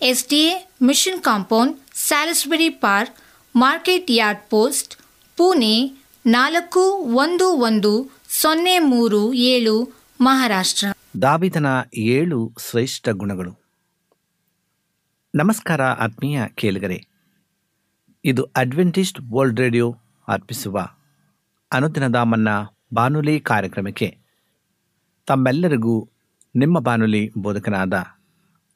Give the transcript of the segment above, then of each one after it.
S D A mission compound, Salisbury Park, market yard post, Pune ನಾಲ್ಕು ಒಂದು ಒಂದು ಸೊನ್ನೆ ಮೂರು ಏಳು, ಮಹಾರಾಷ್ಟ್ರ. ದಾವಿದನ ಏಳು ಶ್ರೇಷ್ಠ ಗುಣಗಳು. ನಮಸ್ಕಾರ ಆತ್ಮೀಯ ಕೇಳುಗರೆ. ಇದು ಅಡ್ವೆಂಟಿಸ್ಟ್ ವರ್ಲ್ಡ್ ರೇಡಿಯೋ ಅರ್ಪಿಸುವ ಅನುದಿನದ ಮನ್ನ ಬಾನುಲಿ ಕಾರ್ಯಕ್ರಮಕ್ಕೆ ತಮ್ಮೆಲ್ಲರಿಗೂ ನಿಮ್ಮ ಬಾನುಲಿ ಬೋಧಕನಾದ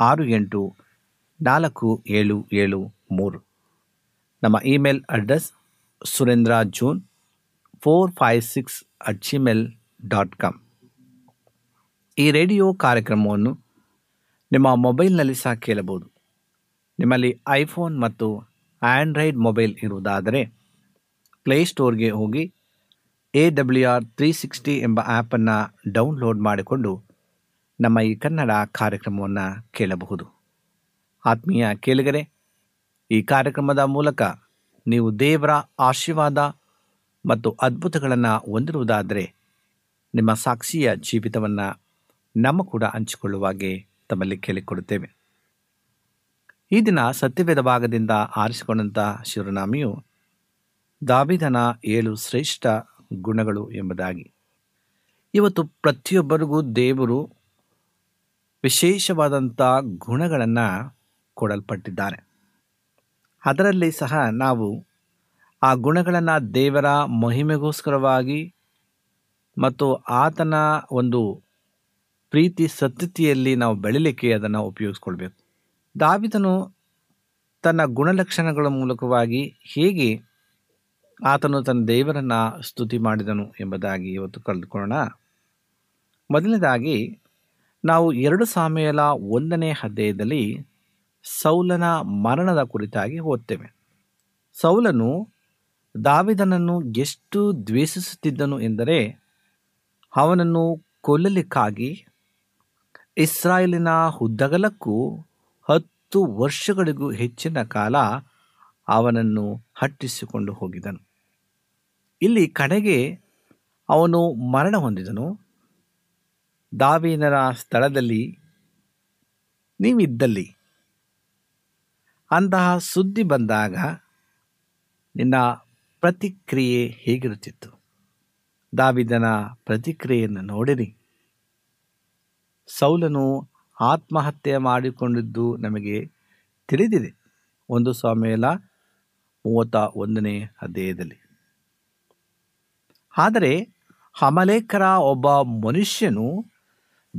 ಆರು ಎಂಟು ನಾಲ್ಕು ಏಳು ಏಳು ಮೂರು. ನಮ್ಮ email address Surendra June four five six at Gmail dot com. ಈ ರೇಡಿಯೋ ಕಾರ್ಯಕ್ರಮವನ್ನು ನಿಮ್ಮ ಮೊಬೈಲ್ನಲ್ಲಿ ಸಹ ಕೇಳಬಹುದು. ನಿಮ್ಮಲ್ಲಿ ಐಫೋನ್ ಮತ್ತು ಆಂಡ್ರಾಯ್ಡ್ ಮೊಬೈಲ್ ಇರುವುದಾದರೆ ಪ್ಲೇಸ್ಟೋರ್ಗೆ ಹೋಗಿ A W R three sixty ಎಂಬ ಆ್ಯಪನ್ನು ಡೌನ್ಲೋಡ್ ಮಾಡಿಕೊಂಡು ನಮ್ಮ ಈ ಕನ್ನಡ ಕಾರ್ಯಕ್ರಮವನ್ನು ಕೇಳಬಹುದು. ಆತ್ಮೀಯ ಕೇಳಿಗರೆ, ಈ ಕಾರ್ಯಕ್ರಮದ ಮೂಲಕ ನೀವು ದೇವರ ಆಶೀರ್ವಾದ ಮತ್ತು ಅದ್ಭುತಗಳನ್ನು ಹೊಂದಿರುವುದಾದರೆ ನಿಮ್ಮ ಸಾಕ್ಷಿಯ ಜೀವಿತವನ್ನು ನಮ್ಮ ಕೂಡ ಹಂಚಿಕೊಳ್ಳುವಾಗೆ ತಮ್ಮಲ್ಲಿ ಕೇಳಿಕೊಡುತ್ತೇವೆ. ಈ ದಿನ ಸತ್ಯವೇದ ಭಾಗದಿಂದ ಆರಿಸಿಕೊಂಡಂಥ ಶಿವನಾಮಿಯು ದಾವಿದನ ಏಳು ಶ್ರೇಷ್ಠ ಗುಣಗಳು ಎಂಬುದಾಗಿ. ಇವತ್ತು ಪ್ರತಿಯೊಬ್ಬರಿಗೂ ದೇವರು ವಿಶೇಷವಾದಂಥ ಗುಣಗಳನ್ನು ಕೊಡಲ್ಪಟ್ಟಿದ್ದಾನೆ ಅದರಲ್ಲಿ ಸಹ ನಾವು ಆ ಗುಣಗಳನ್ನು ದೇವರ ಮಹಿಮೆಗೋಸ್ಕರವಾಗಿ ಮತ್ತು ಆತನ ಒಂದು ಪ್ರೀತಿ ಸತ್ಯತೆಯಲ್ಲಿ ನಾವು ಬೆಳಿಲಿಕ್ಕೆ ಅದನ್ನು ಉಪಯೋಗಿಸ್ಕೊಳ್ಬೇಕು. ದಾವಿದನು ತನ್ನ ಗುಣಲಕ್ಷಣಗಳ ಮೂಲಕವಾಗಿ ಹೇಗೆ ಆತನು ತನ್ನ ದೇವರನ್ನು ಸ್ತುತಿ ಮಾಡಿದನು ಎಂಬುದಾಗಿ ಇವತ್ತು ಕಳೆದುಕೊಳ್ಳೋಣ. ಮೊದಲನೇದಾಗಿ ನಾವು ಎರಡು ಸಾಮೆಯಲ ಒಂದನೇ ಅಧ್ಯಾಯದಲ್ಲಿ ಸೌಲನ ಮರಣದ ಕುರಿತಾಗಿ ಓದ್ತೇವೆ. ಸೌಲನು ದಾವಿದನನ್ನು ಎಷ್ಟು ದ್ವೇಷಿಸುತ್ತಿದ್ದನು ಎಂದರೆ ಅವನನ್ನು ಕೊಲ್ಲಲಿಕ್ಕಾಗಿ ಇಸ್ರಾಯೇಲಿನ ಉದ್ದಗಲಕ್ಕೂ ಹತ್ತು ವರ್ಷಗಳಿಗೂ ಹೆಚ್ಚಿನ ಕಾಲ ಅವನನ್ನು ಹಟ್ಟಿಸಿಕೊಂಡು ಹೋಗಿದನು ಇಲ್ಲಿ ಕಡೆಗೆ ಅವನು ಮರಣ ಹೊಂದಿದನು. ದಾವೀನರ ಸ್ಥಳದಲ್ಲಿ ನೀವಿದ್ದಲ್ಲಿ. ಅಂತಹ ಸುದ್ದಿ ಬಂದಾಗ ನಿನ್ನ ಪ್ರತಿಕ್ರಿಯೆ ಹೇಗಿರುತ್ತಿತ್ತು? ದಾವಿದನ ಪ್ರತಿಕ್ರಿಯೆಯನ್ನು ನೋಡಿರಿ. ಸೌಲನು ಆತ್ಮಹತ್ಯೆ ಮಾಡಿಕೊಂಡಿದ್ದು ನಮಗೆ ತಿಳಿದಿದೆ. ಒಂದು ಸ್ವಾಮಿಯಲ ಮೂವತ್ತ ಒಂದನೇ ಅಧ್ಯಾಯದಲ್ಲಿ. ಆದರೆ ಹಮಲೇಖರ ಒಬ್ಬ ಮನುಷ್ಯನು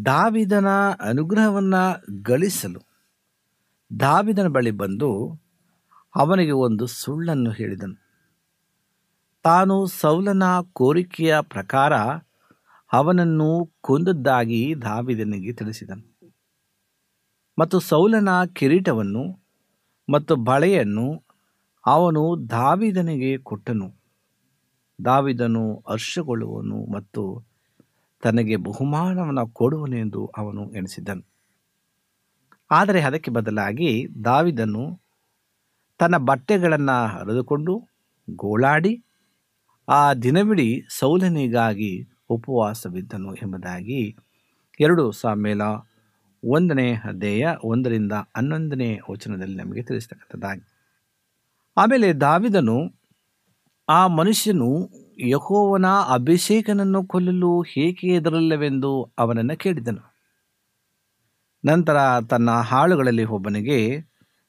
ದಾವಿದನ ಅನುಗ್ರಹವನ್ನು ಗಳಿಸಲು ದಾವಿದನ ಬಳಿ ಬಂದು ಅವನಿಗೆ ಒಂದು ಸುಳ್ಳನ್ನು ಹೇಳಿದನು. ತಾನು ಸೌಲನ ಕೋರಿಕೆಯ ಪ್ರಕಾರ ಅವನನ್ನು ಕೊಂದದ್ದಾಗಿ ದಾವಿದನಿಗೆ ತಿಳಿಸಿದನು. ಮತ್ತು ಸೌಲನ ಕಿರೀಟವನ್ನು ಮತ್ತು ಬಳೆಯನ್ನು ಅವನು ದಾವಿದನಿಗೆ ಕೊಟ್ಟನು. ದಾವಿದನು ಹರ್ಷಗೊಳ್ಳುವನು ಮತ್ತು ತನಗೆ ಬಹುಮಾನವನ್ನು ಕೊಡುವನು ಎಂದು ಅವನು ಎಣಿಸಿದನು ಆದರೆ ಅದಕ್ಕೆ ಬದಲಾಗಿ ದಾವಿದನು ತನ್ನ ಬಟ್ಟೆಗಳನ್ನು ಹರಿದುಕೊಂಡು ಗೋಳಾಡಿ ಆ ದಿನವಿಡೀ ಸೌಲನಿಗಾಗಿ ಉಪವಾಸವಿದ್ದನು ಎಂಬುದಾಗಿ ಎರಡು ಸಾಮೇಲ ಒಂದನೇ ಅಧ್ಯಾಯ ಒಂದರಿಂದ ಹನ್ನೊಂದನೇ ವಚನದಲ್ಲಿ ನಮಗೆ ತಿಳಿಸ್ತಕ್ಕಂಥದ್ದಾಗಿ. ಆಮೇಲೆ ದಾವಿದನು ಆ ಮನುಷ್ಯನು ಯಹೋವನ ಅಭಿಷೇಕನನ್ನು ಕೊಲ್ಲಲು ಹೇಗೆ ಎದುರಲ್ಲವೆಂದು ಅವನನ್ನು ಕೇಳಿದನು. ನಂತರ ತನ್ನ ಹಾಳುಗಳಲ್ಲಿ ಒಬ್ಬನಿಗೆ,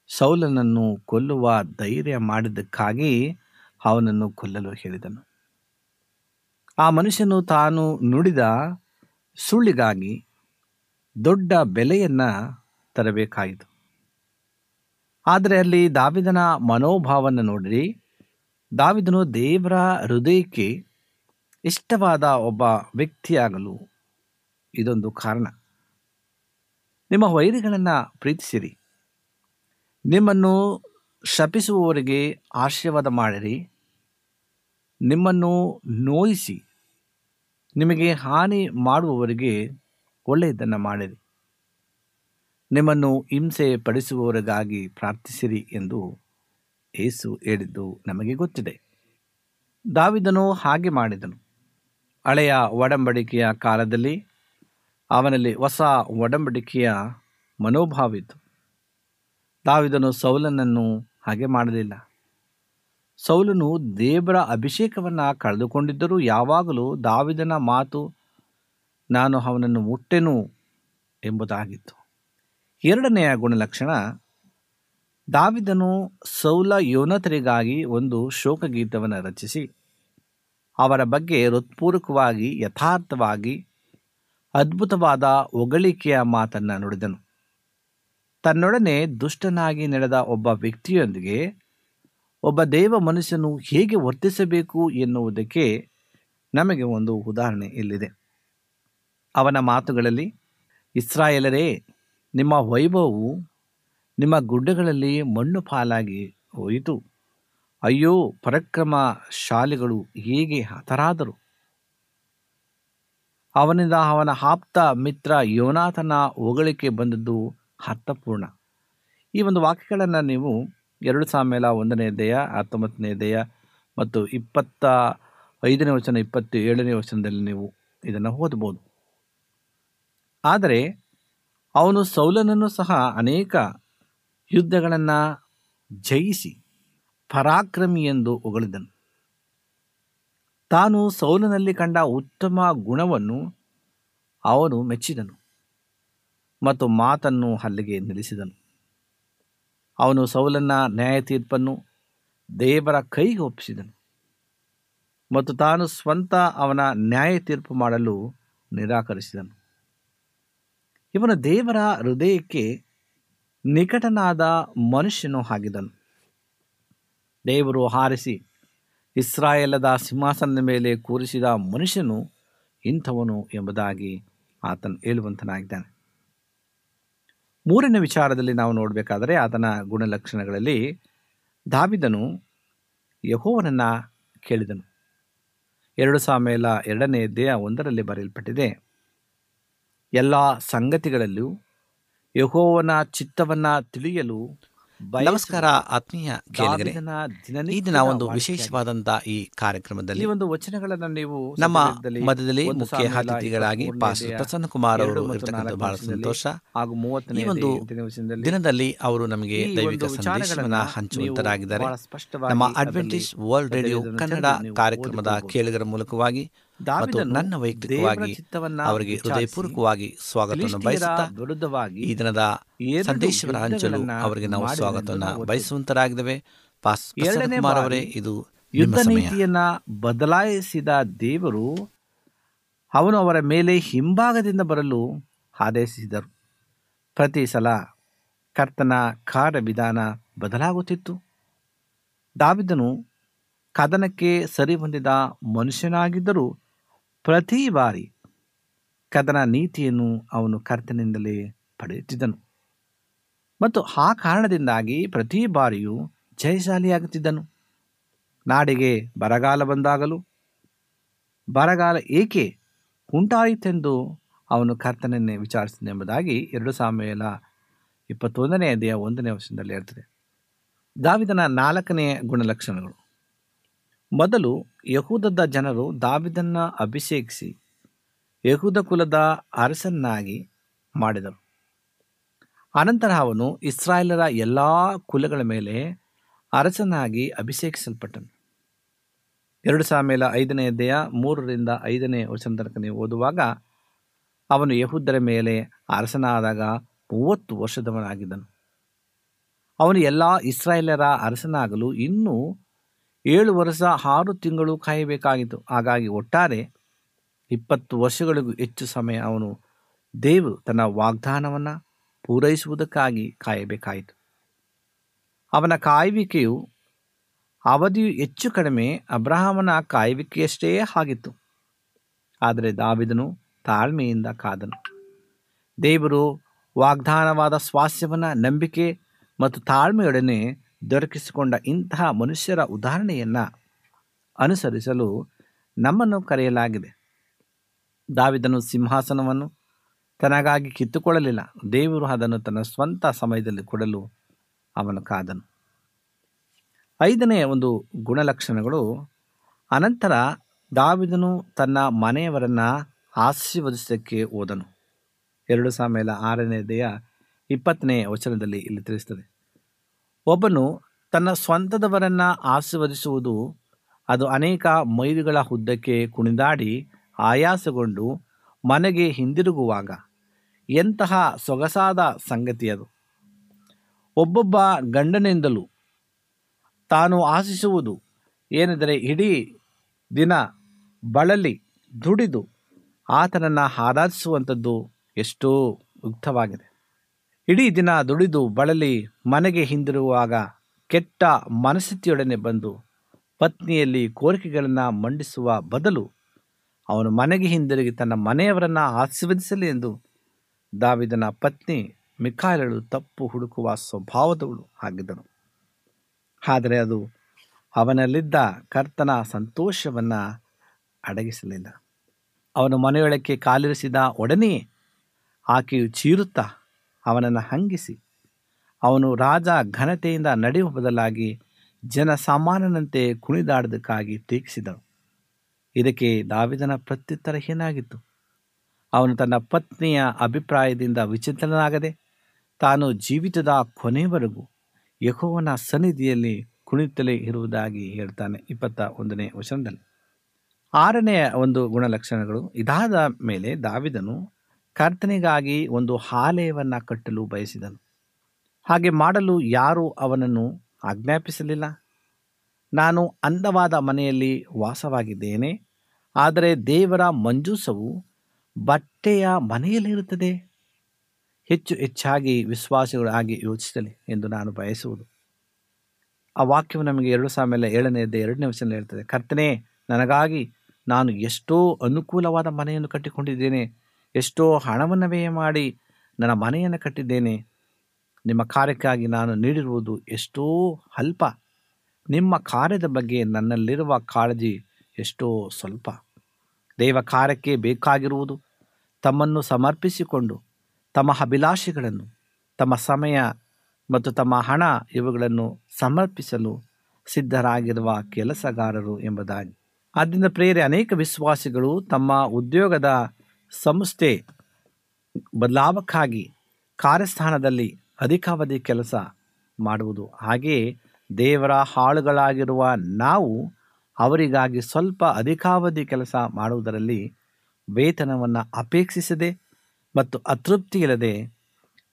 ಸೌಲನನ್ನು ಕೊಲ್ಲುವ ಧೈರ್ಯ ಮಾಡಿದ್ದಕ್ಕಾಗಿ ಅವನನ್ನು ಕೊಲ್ಲಲು ಹೇಳಿದನು. ಆ ಮನುಷ್ಯನು ತಾನು ನುಡಿದ ಸುಳ್ಳಿಗಾಗಿ ದೊಡ್ಡ ಬೆಲೆಯನ್ನ ತರಬೇಕಾಯಿತು. ಆದರೆ ಅಲ್ಲಿ ದಾವಿದನ ಮನೋಭಾವವನ್ನು ನೋಡಿರಿ ದಾವಿದನು ದೇವರ ಹೃದಯಕ್ಕೆ ಇಷ್ಟವಾದ ಒಬ್ಬ ವ್ಯಕ್ತಿಯಾಗಲು ಇದೊಂದು ಕಾರಣ. ನಿಮ್ಮ ವೈರಿಗಳನ್ನು ಪ್ರೀತಿಸಿರಿ. ನಿಮ್ಮನ್ನು ಶಪಿಸುವವರಿಗೆ ಆಶೀರ್ವಾದ ಮಾಡಿರಿ. ನಿಮ್ಮನ್ನು ನೋಯಿಸಿ, ನಿಮಗೆ ಹಾನಿ ಮಾಡುವವರಿಗೆ ಒಳ್ಳೆಯದನ್ನು ಮಾಡಿರಿ. ನಿಮ್ಮನ್ನು ಹಿಂಸೆ ಪಡಿಸುವವರಿಗಾಗಿ ಪ್ರಾರ್ಥಿಸಿರಿ ಎಂದು ಏಸು ಹೇಳಿದ್ದು ನಮಗೆ ಗೊತ್ತಿದೆ. ದಾವಿದನು ಹಾಗೆ ಮಾಡಿದನು. ಹಳೆಯ ಒಡಂಬಡಿಕೆಯ ಕಾಲದಲ್ಲಿ ಅವನಲ್ಲಿ ಹೊಸ ಒಡಂಬಡಿಕೆಯ ಮನೋಭಾವಿತ್ತು ದಾವಿದನು ಸೌಲನನ್ನು ಹಾಗೆ ಮಾಡಲಿಲ್ಲ. ಸೌಲನು ದೇವರ ಅಭಿಷೇಕವನ್ನು ಕಳೆದುಕೊಂಡಿದ್ದರೂ ಯಾವಾಗಲೂ ದಾವಿದನ ಮಾತು, ನಾನು ಅವನನ್ನು ಮುಟ್ಟೆನು ಎಂಬುದಾಗಿತ್ತು. ಎರಡನೆಯ ಗುಣಲಕ್ಷಣ ದಾವಿದನು ಸೌಲ ಯೋನತರಿಗಾಗಿ ಒಂದು ಶೋಕಗೀತವನ್ನು ರಚಿಸಿ, ಅವರ ಬಗ್ಗೆ ಹೃತ್ಪೂರ್ವಕವಾಗಿ, ಯಥಾರ್ಥವಾಗಿ, ಅದ್ಭುತವಾದ ಹೊಗಳಿಕೆಯ ಮಾತನ್ನು ನುಡಿದನು. ತನ್ನೊಡನೆ ದುಷ್ಟನಾಗಿ ನಡೆದ ಒಬ್ಬ ವ್ಯಕ್ತಿಯೊಂದಿಗೆ ಒಬ್ಬ ದೇವ ಮನುಷ್ಯನು ಹೇಗೆ ವರ್ತಿಸಬೇಕು ಎನ್ನುವುದಕ್ಕೆ ನಮಗೆ ಒಂದು ಉದಾಹರಣೆ ಇಲ್ಲಿದೆ. ಅವನ ಮಾತುಗಳಲ್ಲಿ, ಇಸ್ರಾಯೇಲರೇ, ನಿಮ್ಮ ವೈಭವವು ನಿಮ್ಮ ಗುಡ್ಡಗಳಲ್ಲಿ ಮಣ್ಣು ಪಾಲಾಗಿ ಹೋಯಿತು. ಅಯ್ಯೋ ಪರಕ್ರಮ ಶಾಲೆಗಳು ಹೇಗೆ ಹತರಾದರು? ಅವನಿಂದ ಅವನ ಆಪ್ತ ಮಿತ್ರ ಯೋನಾಥನ ಹೊಗಳಿಕೆ ಬಂದದ್ದು ಅರ್ಥಪೂರ್ಣ. ಈ ಒಂದು ವಾಕ್ಯಗಳನ್ನು ನೀವು ಎರಡು ಸಾಮೇಲ ಒಂದನೇ ಅಧ್ಯಾಯ, ಹತ್ತೊಂಬತ್ತನೇ ಅಧ್ಯಾಯ ಮತ್ತು ಇಪ್ಪತ್ತ ಐದನೇ ವಚನ ಇಪ್ಪತ್ತು ಏಳನೇ ವಚನದಲ್ಲಿ ನೀವು ಇದನ್ನು ಓದಬಹುದು ಆದರೆ ಅವನು ಸೌಲನನ್ನು ಸಹ ಅನೇಕ ಯುದ್ಧಗಳನ್ನು ಜಯಿಸಿ ಪರಾಕ್ರಮಿ ಎಂದು ಹೊಗಳಿದನು. ತಾನು ಸೌಲನಲ್ಲಿ ಕಂಡ ಉತ್ತಮ ಗುಣವನ್ನು ಅವನು ಮೆಚ್ಚಿದನು ಮತ್ತು ಮಾತನ್ನು ಅಲ್ಲಿಗೆ ನಿಲ್ಲಿಸಿದನು. ಅವನು ಸೌಲನ್ನ ನ್ಯಾಯ ತೀರ್ಪನ್ನು ದೇವರ ಕೈಗೆ ಒಪ್ಪಿಸಿದನು ಮತ್ತು ತಾನು ಸ್ವಂತ ಅವನ ನ್ಯಾಯ ತೀರ್ಪು ಮಾಡಲು ನಿರಾಕರಿಸಿದನು. ಇವನು ದೇವರ ಹೃದಯಕ್ಕೆ ನಿಕಟನಾದ ಮನುಷ್ಯನು ಆಗಿದನು ದೇವರು ಹಾರಿಸಿ ಇಸ್ರಾಯೇಲದ ಸಿಂಹಾಸನದ ಮೇಲೆ ಕೂರಿಸಿದ ಮನುಷ್ಯನು ಇಂಥವನು ಎಂಬುದಾಗಿ ಆತನು ಹೇಳುವಂತನಾಗಿದ್ದಾನೆ. ಮೂರನೇ ವಿಚಾರದಲ್ಲಿ ನಾವು ನೋಡಬೇಕಾದರೆ ಆತನ ಗುಣಲಕ್ಷಣಗಳಲ್ಲಿ ದಾವಿದನು ಯಹೋವನನ್ನು ಕೇಳಿದನು. ಎರಡು ಸಾಮೇಲ ಎರಡನೇ ದೇಹ ಒಂದರಲ್ಲಿ ಬರೆಯಲ್ಪಟ್ಟಿದೆ, ಎಲ್ಲ ಸಂಗತಿಗಳಲ್ಲೂ ಯಹೋವನ ಚಿತ್ತವನ್ನ ತಿಳಿಯಲು ನಮಸ್ಕಾರ ಆತ್ಮೀಯ ಈ ದಿನ ಒಂದು ವಿಶೇಷವಾದಂತಹ ವಿಶೇಷವಾದಂತ ಈ ಕಾರ್ಯಕ್ರಮದಲ್ಲಿ ಒಂದು ವಚನಗಳನ್ನು ನೀವು ನಮ್ಮ ಮಧ್ಯದಲ್ಲಿ ಮುಖ್ಯ ಅತಿಥಿಗಳಾಗಿ ಪಾಸ್ಟರ್ ಪ್ರಸನ್ನ ಕುಮಾರ್ ಅವರು ಬಹಳ ಸಂತೋಷ. ಹಾಗೂ ಮೂವತ್ತನೇ ಒಂದು ದಿನದಲ್ಲಿ ಅವರು ನಮಗೆ ದೈವಿಕ ಸಂದೇಶವನ್ನ ಹಂಚುವಂತರಾಗಿದ್ದಾರೆ. ನಮ್ಮ ಅಡ್ವೆಂಟೇಜ್ ವರ್ಲ್ಡ್ ರೇಡಿಯೋ ಕನ್ನಡ ಕಾರ್ಯಕ್ರಮದ ಕೇಳುಗರ ಮೂಲಕವಾಗಿ ಮತ್ತು ನನ್ನ ವೈಯಕ್ತಿಕವಾಗಿ ಅವರಿಗೆ ಹೃದಯಪೂರ್ವಕವಾಗಿ ಸ್ವಾಗತವನ್ನು ಬಯಸುತ್ತಾ ಈ ದಿನದ ಸಂದೇಶವರ ಹಂಚಲು ಅವರಿಗೆ ನಾವು ಸ್ವಾಗತವನ್ನು ಬಯಸುವಂತರಾಗಿದ್ದೇವೆ. ಪಾಸ್ ಕುಮಾರ್ ಅವರೇ ಇದು ಯುದ್ಧ ನೀತಿಯನ್ನ ಬದಲಾಯಿಸಿದ ದೇವರು ಅವನು ಅವರ ಮೇಲೆ ಹಿಂಭಾಗದಿಂದ ಬರಲು ಆದೇಶಿಸಿದರು. ಪ್ರತಿ ಸಲ ಕರ್ತನ ಕಾರ್ಯವಿಧಾನ ಬದಲಾಗುತ್ತಿತ್ತು. ದಾವಿದನು ಕದನಕ್ಕೆ ಸರಿ ಹೊಂದಿದ ಮನುಷ್ಯನಾಗಿದ್ದರೂ ಪ್ರತಿ ಬಾರಿ ಕದನ ನೀತಿಯನ್ನು ಅವನು ಕರ್ತನಿಂದಲೇ ಪಡೆಯುತ್ತಿದ್ದನು. ಮತ್ತು ಆ ಕಾರಣದಿಂದಾಗಿ ಪ್ರತಿ ಬಾರಿಯೂ ಜಯಶಾಲಿಯಾಗುತ್ತಿದ್ದನು. ನಾಡಿಗೆ ಬರಗಾಲ ಬಂದಾಗಲೂ, ಬರಗಾಲ ಏಕೆ ಉಂಟಾಯಿತೆಂದು ಅವನು ಕರ್ತನನ್ನೇ ವಿಚಾರಿಸಿದನೆಂಬುದಾಗಿ ಎರಡು ಸಾಮೆಯಲ ಇಪ್ಪತ್ತೊಂದನೇ ಅಧ್ಯಾಯ ಒಂದನೇ ವರ್ಷದಲ್ಲಿ ಹೇಳ್ತದೆ. ದಾವಿದನ ನಾಲ್ಕನೆಯ ಗುಣಲಕ್ಷಣಗಳು. ಮೊದಲು ಯಹೂದದ ಜನರು ದಾವಿದನ್ನ ಅಭಿಷೇಕಿಸಿ ಯಹೂದ ಕುಲದ ಅರಸನ್ನಾಗಿ ಮಾಡಿದರು. ಅನಂತರ ಅವನು ಇಸ್ರಾಯೇಲರ ಎಲ್ಲ ಕುಲಗಳ ಮೇಲೆ ಅರಸನಾಗಿ ಅಭಿಷೇಕಿಸಲ್ಪಟ್ಟನು. ಎರಡು ಸಾವಿರ ಐದನೇ ಅಧ್ಯಾಯ ಮೂರರಿಂದ ಐದನೇ ವಚನ ತನಕ ನೀವು ಓದುವಾಗ, ಅವನು ಯಹೂದರ ಮೇಲೆ ಅರಸನಾದಾಗ ಮೂವತ್ತು ವರ್ಷದವನಾಗಿದ್ದನು. ಅವನು ಎಲ್ಲ ಇಸ್ರಾಯೇಲರ ಅರಸನಾಗಲು ಇನ್ನೂ ಏಳು ವರ್ಷ ಆರು ತಿಂಗಳು ಕಾಯಬೇಕಾಗಿತ್ತು. ಹಾಗಾಗಿ ಒಟ್ಟಾರೆ ಇಪ್ಪತ್ತು ವರ್ಷಗಳಿಗೂ ಹೆಚ್ಚು ಸಮಯ ಅವನು ದೇವರು ತನ್ನ ವಾಗ್ದಾನವನ್ನು ಪೂರೈಸುವುದಕ್ಕಾಗಿ ಕಾಯಬೇಕಾಯಿತು. ಅವನ ಕಾಯುವಿಕೆಯು ಅವಧಿಯು ಹೆಚ್ಚು ಕಡಿಮೆ ಅಬ್ರಹಾಮನ ಕಾಯುವಿಕೆಯಷ್ಟೇ ಆಗಿತ್ತು. ಆದರೆ ದಾವಿದನು ತಾಳ್ಮೆಯಿಂದ ಕಾದನು. ದೇವರು ವಾಗ್ದಾನವಾದ ಸ್ವಾಸ್ಯವನ್ನು ನಂಬಿಕೆ ಮತ್ತು ತಾಳ್ಮೆಯೊಡನೆ ದೊರಕಿಸಿಕೊಂಡ ಇಂತಹ ಮನುಷ್ಯರ ಉದಾಹರಣೆಯನ್ನು ಅನುಸರಿಸಲು ನಮ್ಮನ್ನು ಕರೆಯಲಾಗಿದೆ. ದಾವಿದನು ಸಿಂಹಾಸನವನ್ನು ತನಗಾಗಿ ಕಿತ್ತುಕೊಳ್ಳಲಿಲ್ಲ. ದೇವರು ಅದನ್ನು ತನ್ನ ಸ್ವಂತ ಸಮಯದಲ್ಲಿ ಕೊಡಲು ಅವನು ಕಾದನು. ಐದನೇ ಒಂದು ಗುಣಲಕ್ಷಣಗಳು, ಅನಂತರ ದಾವಿದನು ತನ್ನ ಮನೆಯವರನ್ನು ಆಶೀರ್ವದಿಸೋಕ್ಕೆ ಹೋದನು. ಎರಡು ಸಾಮೇಲ ಆರನೇದೆಯ ಇಪ್ಪತ್ತನೇ ವಚನದಲ್ಲಿ ಇಲ್ಲಿ ತಿಳಿಸ್ತದೆ. ಒಬ್ಬನು ತನ್ನ ಸ್ವಂತದವರನ್ನು ಆಶೀರ್ವದಿಸುವುದು, ಅದು ಅನೇಕ ಮೈಲುಗಳ ಹುದ್ದಕ್ಕೆ ಕುಣಿದಾಡಿ ಆಯಾಸಗೊಂಡು ಮನೆಗೆ ಹಿಂದಿರುಗುವಾಗ ಎಂತಹ ಸೊಗಸಾದ ಸಂಗತಿ ಅದು. ಒಬ್ಬೊಬ್ಬ ಗಂಡನಿಂದಲೂ ತಾನು ಆಶಿಸುವುದು ಏನೆಂದರೆ ಇಡೀ ದಿನ ಬಳಲಿ ದುಡಿದು ಆತನನ್ನು ಆರಾಧಿಸುವಂಥದ್ದು ಎಷ್ಟೋ ಯುಕ್ತವಾಗಿದೆ ಇಡೀ ದಿನ ದುಡಿದು ಬಳಲಿ ಮನೆಗೆ ಹಿಂದಿರುವಾಗ ಕೆಟ್ಟ ಮನಸ್ಥಿತಿಯೊಡನೆ ಬಂದು ಪತ್ನಿಯಲ್ಲಿ ಕೋರಿಕೆಗಳನ್ನು ಮಂಡಿಸುವ ಬದಲು ಅವನು ಮನೆಗೆ ಹಿಂದಿರುಗಿ ತನ್ನ ಮನೆಯವರನ್ನು ಆಶೀರ್ವದಿಸಲಿ ಎಂದು ದಾವಿದನ ಪತ್ನಿ ಮಿಖಾಯಲಳು ತಪ್ಪು ಹುಡುಕುವ ಸ್ವಭಾವದವಳು ಆಗಿದ್ದನು ಆದರೆ ಅದು ಅವನಲ್ಲಿದ್ದ ಕರ್ತನ ಸಂತೋಷವನ್ನು ಅಡಗಿಸಲಿಲ್ಲ. ಅವನು ಮನೆಯೊಳಕ್ಕೆ ಕಾಲಿರಿಸಿದ ಒಡನೆಯೇ ಆಕೆಯು ಚೀರುತ್ತಾ ಅವನನ್ನು ಹಂಗಿಸಿ. ಅವನು ರಾಜ ಘನತೆಯಿಂದ ನಡೆಯುವ ಬದಲಾಗಿ ಜನಸಾಮಾನ್ಯನಂತೆ ಕುಣಿದಾಡದಕ್ಕಾಗಿ ಟೀಕಿಸಿದನು ಇದಕ್ಕೆ ದಾವಿದನ ಪ್ರತ್ಯುತ್ತರ ಏನಾಗಿತ್ತು? ಅವನು ತನ್ನ ಪತ್ನಿಯ ಅಭಿಪ್ರಾಯದಿಂದ ವಿಚಿತ್ರನಾಗದೆ ತಾನು ಜೀವಿತದ ಕೊನೆಯವರೆಗೂ ಯಹೋವನ ಸನ್ನಿಧಿಯಲ್ಲಿ ಕುಣಿತಲೇ ಇರುವುದಾಗಿ ಹೇಳ್ತಾನೆ ಇಪ್ಪತ್ತ ಒಂದನೇ ವಚನದಲ್ಲಿ. ಆರನೆಯ ಒಂದು ಗುಣಲಕ್ಷಣಗಳು ಇದಾದ ಮೇಲೆ ದಾವಿದನು ಕರ್ತನಿಗಾಗಿ ಒಂದು ಆಲಯವನ್ನು ಕಟ್ಟಲು ಬಯಸಿದನು. ಹಾಗೆ ಮಾಡಲು ಯಾರೂ ಅವನನ್ನು ಆಜ್ಞಾಪಿಸಲಿಲ್ಲ. ನಾನು ಅಂದವಾದ ಮನೆಯಲ್ಲಿ ವಾಸವಾಗಿದ್ದೇನೆ, ಆದರೆ ದೇವರ ಮಂಜೂಸವು ಬಟ್ಟೆಯ ಮನೆಯಲ್ಲಿರುತ್ತದೆ. ಹೆಚ್ಚು ಹೆಚ್ಚಾಗಿ ವಿಶ್ವಾಸಿಗಳಾಗಿ ಯೋಚಿಸಲಿ ಎಂದು ನಾನು ಬಯಸುವುದು. ಆ ವಾಕ್ಯವು ನಮಗೆ ಎರಡು ಸಾವಿರ ಏಳನೆಯದ್ದು ಎರಡನೇ ವಚನ ಹೇಳ್ತದೆ, ಕರ್ತನೆ, ನನಗಾಗಿ ನಾನು ಎಷ್ಟೋ ಅನುಕೂಲವಾದ ಮನೆಯನ್ನು ಕಟ್ಟಿಕೊಂಡಿದ್ದೇನೆ ಎಷ್ಟೋ ಹಣವನ್ನು ವ್ಯಯ ಮಾಡಿ ನನ್ನ ಮನೆಯನ್ನು ಕಟ್ಟಿದ್ದೇನೆ. ನಿಮ್ಮ ಕಾರ್ಯಕ್ಕಾಗಿ ನಾನು ನೀಡಿರುವುದು ಎಷ್ಟೋ ಅಲ್ಪ. ನಿಮ್ಮ ಕಾರ್ಯದ ಬಗ್ಗೆ ನನ್ನಲ್ಲಿರುವ ಕಾಳಜಿ ಎಷ್ಟೋ ಸ್ವಲ್ಪ. ದೈವ ಕಾರ್ಯಕ್ಕೆ ಬೇಕಾಗಿರುವುದು, ತಮ್ಮನ್ನು ಸಮರ್ಪಿಸಿಕೊಂಡು, ತಮ್ಮ ಅಭಿಲಾಷೆಗಳನ್ನು, ತಮ್ಮ ಸಮಯ ಮತ್ತು ತಮ್ಮ ಹಣ ಇವುಗಳನ್ನು ಸಮರ್ಪಿಸಲು ಸಿದ್ಧರಾಗಿರುವ ಕೆಲಸಗಾರರು ಎಂಬುದಾಗಿ. ಆದ್ದರಿಂದ ಪ್ರೇರೆ ಅನೇಕ ವಿಶ್ವಾಸಿಗಳು ತಮ್ಮ ಉದ್ಯೋಗದ ಸಂಸ್ಥೆ ಬದಲಾವಕ್ಕಾಗಿ ಕಾರ್ಯಸ್ಥಾನದಲ್ಲಿ ಅಧಿಕಾವಧಿ ಕೆಲಸ ಮಾಡುವುದು. ಹಾಗೆಯೇ ದೇವರ ಹಾಳುಗಳಾಗಿರುವ ನಾವು ಅವರಿಗಾಗಿ ಸ್ವಲ್ಪ ಅಧಿಕಾವಧಿ ಕೆಲಸ ಮಾಡುವುದರಲ್ಲಿ ವೇತನವನ್ನು ಅಪೇಕ್ಷಿಸದೆ ಮತ್ತು ಅತೃಪ್ತಿ ಇಲ್ಲದೆ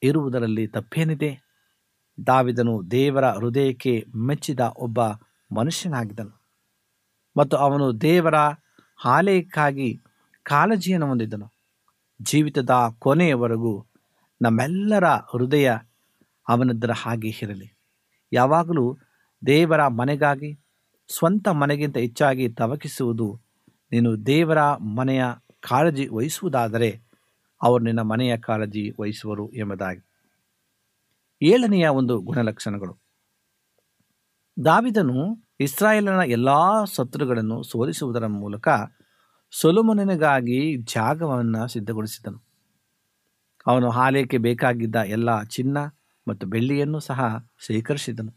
ಇರುವುದರಲ್ಲಿ ತಪ್ಪೇನಿದೆ? ದಾವಿದನು ದೇವರ ಹೃದಯಕ್ಕೆ ಮೆಚ್ಚಿದ ಒಬ್ಬ ಮನುಷ್ಯನಾಗಿದ್ದನು ಮತ್ತು ಅವನು ದೇವರ ಆಲಯಕ್ಕಾಗಿ ಕಾಳಜಿಯನ್ನು ಹೊಂದಿದ್ದನು. ಜೀವಿತದ ಕೊನೆಯವರೆಗೂ ನಮ್ಮೆಲ್ಲರ ಹೃದಯ ಅವನದ್ದರ ಹಾಗೆ ಇರಲಿ. ಯಾವಾಗಲೂ ದೇವರ ಮನೆಗಾಗಿ, ಸ್ವಂತ ಮನೆಗಿಂತ ಹೆಚ್ಚಾಗಿ ತವಕಿಸುವುದು, ನೀನು ದೇವರ ಮನೆಯ ಕಾಳಜಿ ವಹಿಸುವುದಾದರೆ ಅವರು ನಿನ್ನ ಮನೆಯ ಕಾಳಜಿ ವಹಿಸುವರು ಎಂಬುದಾಗಿ. ಏಳನೆಯ ಒಂದು ಗುಣಲಕ್ಷಣಗಳು. ದಾವಿದನು ಇಸ್ರಾಯೇಲನ ಎಲ್ಲ ಶತ್ರುಗಳನ್ನು ಸೋಲಿಸುವುದರ ಮೂಲಕ ಸೊಲೊಮೊನನಿಗಾಗಿ ಜಾಗವನ್ನು ಸಿದ್ಧಗೊಳಿಸಿದನು. ಅವನು ಹಾಲೇಕೆ ಬೇಕಾಗಿದ್ದ ಎಲ್ಲ ಚಿನ್ನ ಮತ್ತು ಬೆಳ್ಳಿಯನ್ನು ಸಹ ಸ್ವೀಕರಿಸಿದನು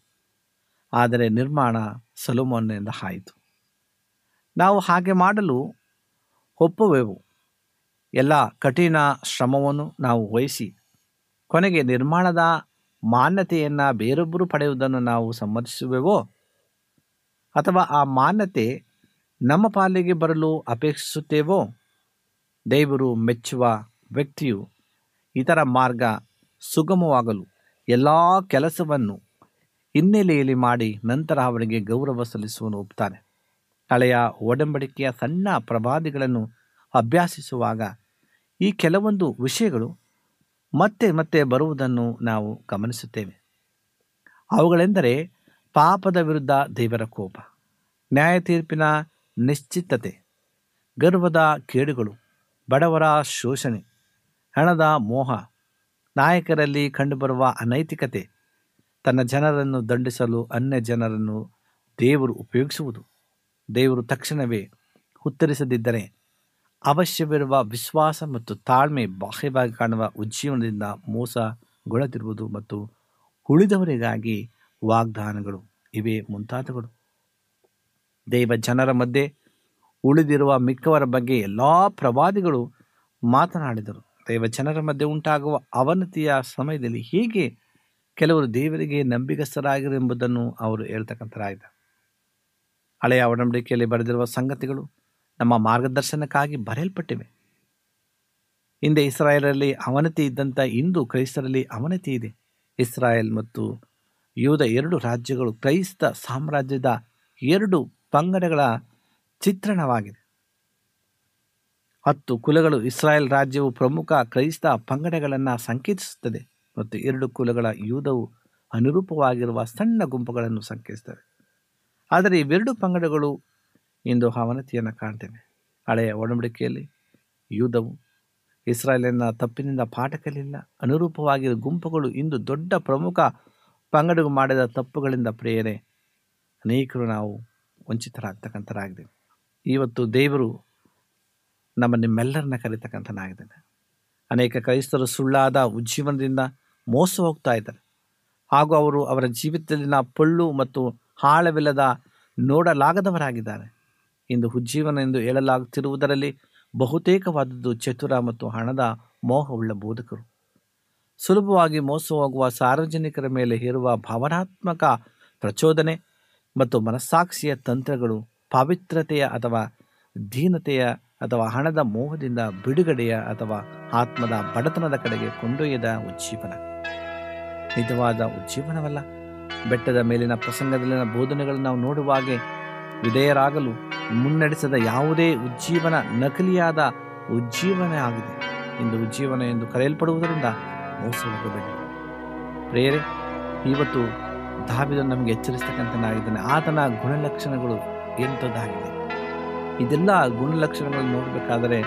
ಆದರೆ ನಿರ್ಮಾಣ ಸೊಲೊಮೋನಿಂದ ಆಯಿತು. ನಾವು ಹಾಗೆ ಮಾಡಲು ಒಪ್ಪುವೆವು. ಎಲ್ಲ ಕಠಿಣ ಶ್ರಮವನ್ನು ನಾವು ವಹಿಸಿ, ಕೊನೆಗೆ ನಿರ್ಮಾಣದ ಮಾನ್ಯತೆಯನ್ನು ಬೇರೊಬ್ಬರು ಪಡೆಯುವುದನ್ನು ನಾವು ಸಮ್ಮತಿಸುವೆವೋ ಅಥವಾ ಆ ಮಾನ್ಯತೆ ನಮ್ಮ ಪಾಲಿಗೆ ಬರಲು ಅಪೇಕ್ಷಿಸುತ್ತೇವೋ? ದೇವರು ಮೆಚ್ಚುವ ವ್ಯಕ್ತಿಯು ಇತರ ಮಾರ್ಗ ಸುಗಮವಾಗಲು ಎಲ್ಲ ಕೆಲಸವನ್ನು ಹಿನ್ನೆಲೆಯಲ್ಲಿ ಮಾಡಿ ನಂತರ ಅವರಿಗೆ ಗೌರವ ಸಲ್ಲಿಸುವನು ಒಪ್ತಾನೆ ಹಳೆಯ ಒಡಂಬಡಿಕೆಯ ಸಣ್ಣ ಪ್ರಭಾದಿಗಳನ್ನು ಅಭ್ಯಾಸಿಸುವಾಗ ಈ ಕೆಲವೊಂದು ವಿಷಯಗಳು ಮತ್ತೆ ಮತ್ತೆ ಬರುವುದನ್ನು ನಾವು ಗಮನಿಸುತ್ತೇವೆ. ಅವುಗಳೆಂದರೆ ಪಾಪದ ವಿರುದ್ಧ ದೇವರ ಕೋಪ ನ್ಯಾಯ ತೀರ್ಪಿನ ನಿಶ್ಚಿತತೆ. ಗರ್ವದ ಕೇಡುಗಳು, ಬಡವರ ಶೋಷಣೆ, ಹಣದ ಮೋಹ, ನಾಯಕರಲ್ಲಿ ಕಂಡುಬರುವ ಅನೈತಿಕತೆ, ತನ್ನ ಜನರನ್ನು ದಂಡಿಸಲು ಅನ್ಯ ಜನರನ್ನು ದೇವರು ಉಪಯೋಗಿಸುವುದು, ದೇವರು ತಕ್ಷಣವೇ ಉತ್ತರಿಸದಿದ್ದರೆ ಅವಶ್ಯವಿರುವ ವಿಶ್ವಾಸ ಮತ್ತು ತಾಳ್ಮೆ ಬಾಹ್ಯವಾಗಿ ಕಾಣುವ ಉಜ್ಜೀವನದಿಂದ ಮೋಸಗೊಳ್ಳದಿರುವುದು ಮತ್ತು ಉಳಿದವರಿಗಾಗಿ ವಾಗ್ದಾನಗಳು. ಇವೆ ಮುಂತಾದಗಳು ದೇವ ಜನರ ಮಧ್ಯೆ ಉಳಿದಿರುವ ಮಿಕ್ಕವರ ಬಗ್ಗೆ ಎಲ್ಲ ಪ್ರವಾದಿಗಳು ಮಾತನಾಡಿದರು. ದೈವ ಜನರ ಮಧ್ಯೆ ಉಂಟಾಗುವ ಅವನತಿಯ ಸಮಯದಲ್ಲಿ ಹೀಗೆ ಕೆಲವರು ದೇವರಿಗೆ ನಂಬಿಗಸ್ತರಾಗಿರು ಎಂಬುದನ್ನು ಅವರು ಹೇಳ್ತಕ್ಕಂಥರಾಗಿದೆ ಹಳೆಯ ಒಡಂಬಡಿಕೆಯಲ್ಲಿ ಬರೆದಿರುವ ಸಂಗತಿಗಳು ನಮ್ಮ ಮಾರ್ಗದರ್ಶನಕ್ಕಾಗಿ ಬರೆಯಲ್ಪಟ್ಟಿವೆ. ಹಿಂದೆ ಇಸ್ರಾಯೇಲರಲ್ಲಿ ಅವನತಿ ಇದ್ದಂಥ ಇಂದು ಕ್ರೈಸ್ತರಲ್ಲಿ ಅವನತಿ ಇದೆ. ಇಸ್ರಾಯೇಲ್ ಮತ್ತು ಯೂದ ಎರಡು ರಾಜ್ಯಗಳು ಕ್ರೈಸ್ತ ಸಾಮ್ರಾಜ್ಯದ ಎರಡು ಪಂಗಡಗಳ ಚಿತ್ರಣವಾಗಿದೆ. ಹತ್ತು ಕುಲಗಳು ಇಸ್ರಾಯೇಲ್ ರಾಜ್ಯವು ಪ್ರಮುಖ ಕ್ರೈಸ್ತ ಪಂಗಡಗಳನ್ನು ಸಂಕೇತಿಸುತ್ತದೆ ಮತ್ತು ಎರಡು ಕುಲಗಳ ಯೂದವು ಅನುರೂಪವಾಗಿರುವ ಸಣ್ಣ ಗುಂಪುಗಳನ್ನು ಸಂಕೇತಿಸುತ್ತವೆ. ಆದರೆ ಇವೆರಡು ಪಂಗಡಗಳು ಇಂದು ಅವನತಿಯನ್ನು ಕಾಣ್ತೇವೆ. ಹಳೆಯ ಒಡಂಬಡಿಕೆಯಲ್ಲಿ ಯೂದವು ಇಸ್ರಾಯೇಲಿನ ತಪ್ಪಿನಿಂದ ಪಾಠ ಕಲಿಲ್ಲ ಅನುರೂಪವಾಗಿರುವ ಗುಂಪುಗಳು ಇಂದು ದೊಡ್ಡ ಪ್ರಮುಖ ಪಂಗಡಗಳು ಮಾಡಿದ ತಪ್ಪುಗಳಿಂದ ಪ್ರೇರೆ ಅನೇಕರು ನಾವು ವಂಚಿತರಾಗ್ತಕ್ಕಂಥರಾಗಿದ್ದೇವೆ ಇವತ್ತು ದೇವರು ನಮ್ಮ ನಿಮ್ಮೆಲ್ಲರನ್ನ ಕರೀತಕ್ಕಂಥನಾಗಿದ್ದಾನೆ ಅನೇಕ ಕ್ರೈಸ್ತರು ಸುಳ್ಳಾದ ಉಜ್ಜೀವನದಿಂದ ಮೋಸ ಹೋಗ್ತಾ ಇದ್ದಾರೆ. ಹಾಗೂ ಅವರು ಅವರ ಜೀವಿತದಲ್ಲಿನ ಪೊಳ್ಳು ಮತ್ತು ಹಾಳವಿಲ್ಲದ ನೋಡಲಾಗದವರಾಗಿದ್ದಾರೆ. ಇಂದು ಉಜ್ಜೀವನ ಎಂದು ಹೇಳಲಾಗುತ್ತಿರುವುದರಲ್ಲಿ ಬಹುತೇಕವಾದದ್ದು ಚತುರ ಮತ್ತು ಹಣದ ಮೋಹವುಳ್ಳ ಬೋಧಕರು. ಸುಲಭವಾಗಿ ಮೋಸ ಹೋಗುವ ಸಾರ್ವಜನಿಕರ ಮೇಲೆ ಹೇರುವ ಭಾವನಾತ್ಮಕ ಪ್ರಚೋದನೆ ಮತ್ತು ಮನಸ್ಸಾಕ್ಷಿಯ ತಂತ್ರಗಳು ಪವಿತ್ರತೆಯ ಅಥವಾ ದೀನತೆಯ ಅಥವಾ ಹಣದ ಮೋಹದಿಂದ ಬಿಡುಗಡೆಯ ಅಥವಾ ಆತ್ಮದ ಬಡತನದ ಕಡೆಗೆ ಕೊಂಡೊಯ್ಯದ ಉಜ್ಜೀವನ. ನಿಜವಾದ ಉಜ್ಜೀವನವಲ್ಲ. ಬೆಟ್ಟದ ಮೇಲಿನ ಪ್ರಸಂಗದಲ್ಲಿನ ಬೋಧನೆಗಳನ್ನು ನಾವು ನೋಡುವಾಗ ವಿಧೇಯರಾಗಲು ಮುನ್ನಡೆಸದ ಯಾವುದೇ ಉಜ್ಜೀವನ ನಕಲಿಯಾದ ಉಜ್ಜೀವನ ಆಗಿದೆ. ಇಂದು ಉಜ್ಜೀವನ ಎಂದು ಕರೆಯಲ್ಪಡುವುದರಿಂದ ಮೋಸ ಹೋಗಬೇಡಿ ಪ್ರೇರೆ ಇವತ್ತು ದಾವಿದನು ನಮಗೆ ಎಚ್ಚರಿಸ್ತಕ್ಕಂಥನಾಗಿದ್ದಾನೆ. ಆತನ ಗುಣಲಕ್ಷಣಗಳು ಎಂಥದ್ದಾಗಿದೆ? ಇದೆಲ್ಲ ಗುಣಲಕ್ಷಣಗಳನ್ನು ನೋಡಬೇಕಾದರೆ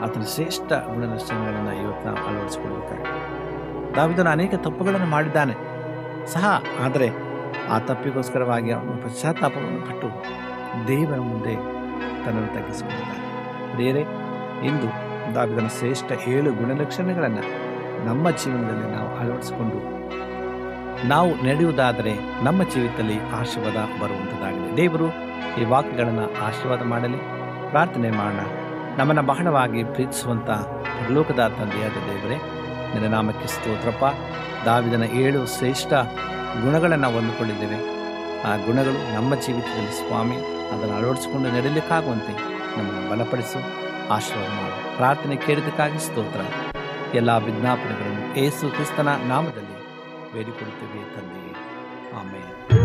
ಆತನ ಶ್ರೇಷ್ಠ ಗುಣಲಕ್ಷಣಗಳನ್ನು ಇವತ್ತು ನಾವು ಅಳವಡಿಸಿಕೊಳ್ಬೇಕಾಗಿದೆ. ದಾವಿದನು ಅನೇಕ ತಪ್ಪುಗಳನ್ನು ಮಾಡಿದ್ದಾನೆ. ಸಹ, ಆದರೆ ಆ ತಪ್ಪಿಗೋಸ್ಕರವಾಗಿ ಅವನು ಪಶ್ಚಾತ್ತಾಪವನ್ನು ಪಟ್ಟು ದೇವರ ಮುಂದೆ ತನ್ನನ್ನು ತಗ್ಗಿಸಿಕೊಂಡಿದ್ದಾನೆ. ಬೇರೆ ಇಂದು ದಾವಿದನ ಶ್ರೇಷ್ಠ ಏಳು ಗುಣಲಕ್ಷಣಗಳನ್ನು ನಮ್ಮ ಜೀವನದಲ್ಲಿ ನಾವು ಅಳವಡಿಸಿಕೊಂಡು ನಾವು ನಡೆಯುವುದಾದರೆ ನಮ್ಮ ಜೀವಿತದಲ್ಲಿ ಆಶೀರ್ವಾದ ಬರುವಂಥದ್ದಾಗಿದೆ ದೇವರು ಈ ವಾಕ್ಯಗಳನ್ನು ಆಶೀರ್ವಾದ ಮಾಡಲಿ. ಪ್ರಾರ್ಥನೆ ಮಾಡೋಣ. ನಮ್ಮನ್ನು ಬಹಳವಾಗಿ ಪ್ರೀತಿಸುವಂಥ ಲೋಕದ ತಂದೆಯಾದ ದೇವರೇ, ನಿನ್ನ ನಾಮಕ್ಕೆ ಸ್ತೋತ್ರಪ್ಪ. ದಾವಿದನ ಏಳು ಶ್ರೇಷ್ಠ ಗುಣಗಳನ್ನು ಹೊಂದಿಕೊಂಡಿದ್ದೇವೆ. ಆ ಗುಣಗಳು ನಮ್ಮ ಜೀವಿತದಲ್ಲಿ ಸ್ವಾಮಿ, ಅದನ್ನು ಅಳವಡಿಸಿಕೊಂಡು ನಡೆಯಲಿಕ್ಕಾಗುವಂತೆ ನಮ್ಮನ್ನು ಬಲಪಡಿಸು, ಆಶೀರ್ವಾದ ಮಾಡು. ಪ್ರಾರ್ಥನೆ ಕೇಳಿದಕ್ಕಾಗಿ ಸ್ತೋತ್ರ. ಎಲ್ಲ ವಿಜ್ಞಾಪನೆಗಳನ್ನು ಏಸು ಕ್ರಿಸ್ತನ ನಾಮದಲ್ಲಿ ಬೇಡಿಕೊಡುತ್ತೇವೆ ತಂದೆಯೇ ಆಮೇಲೆ ನಾನು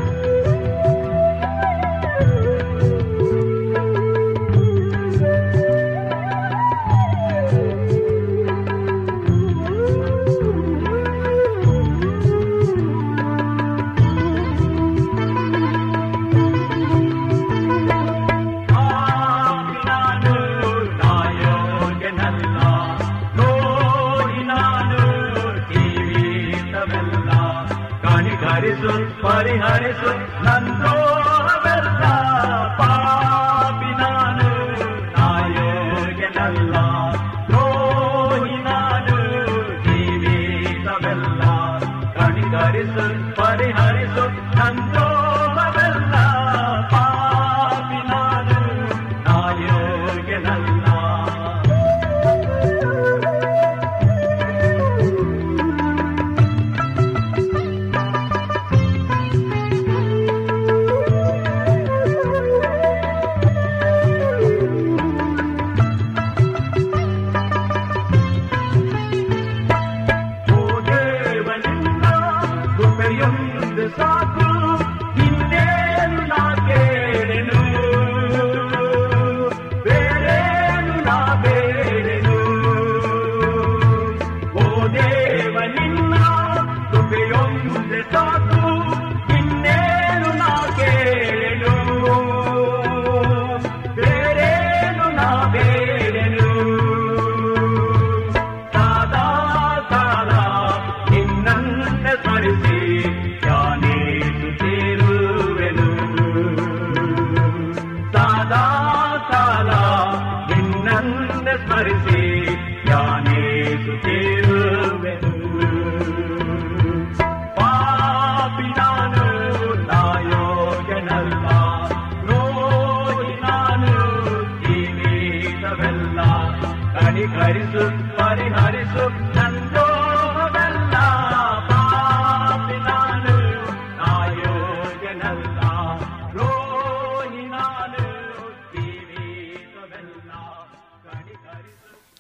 Hari Sun, Hari Hari Sun, Tanto.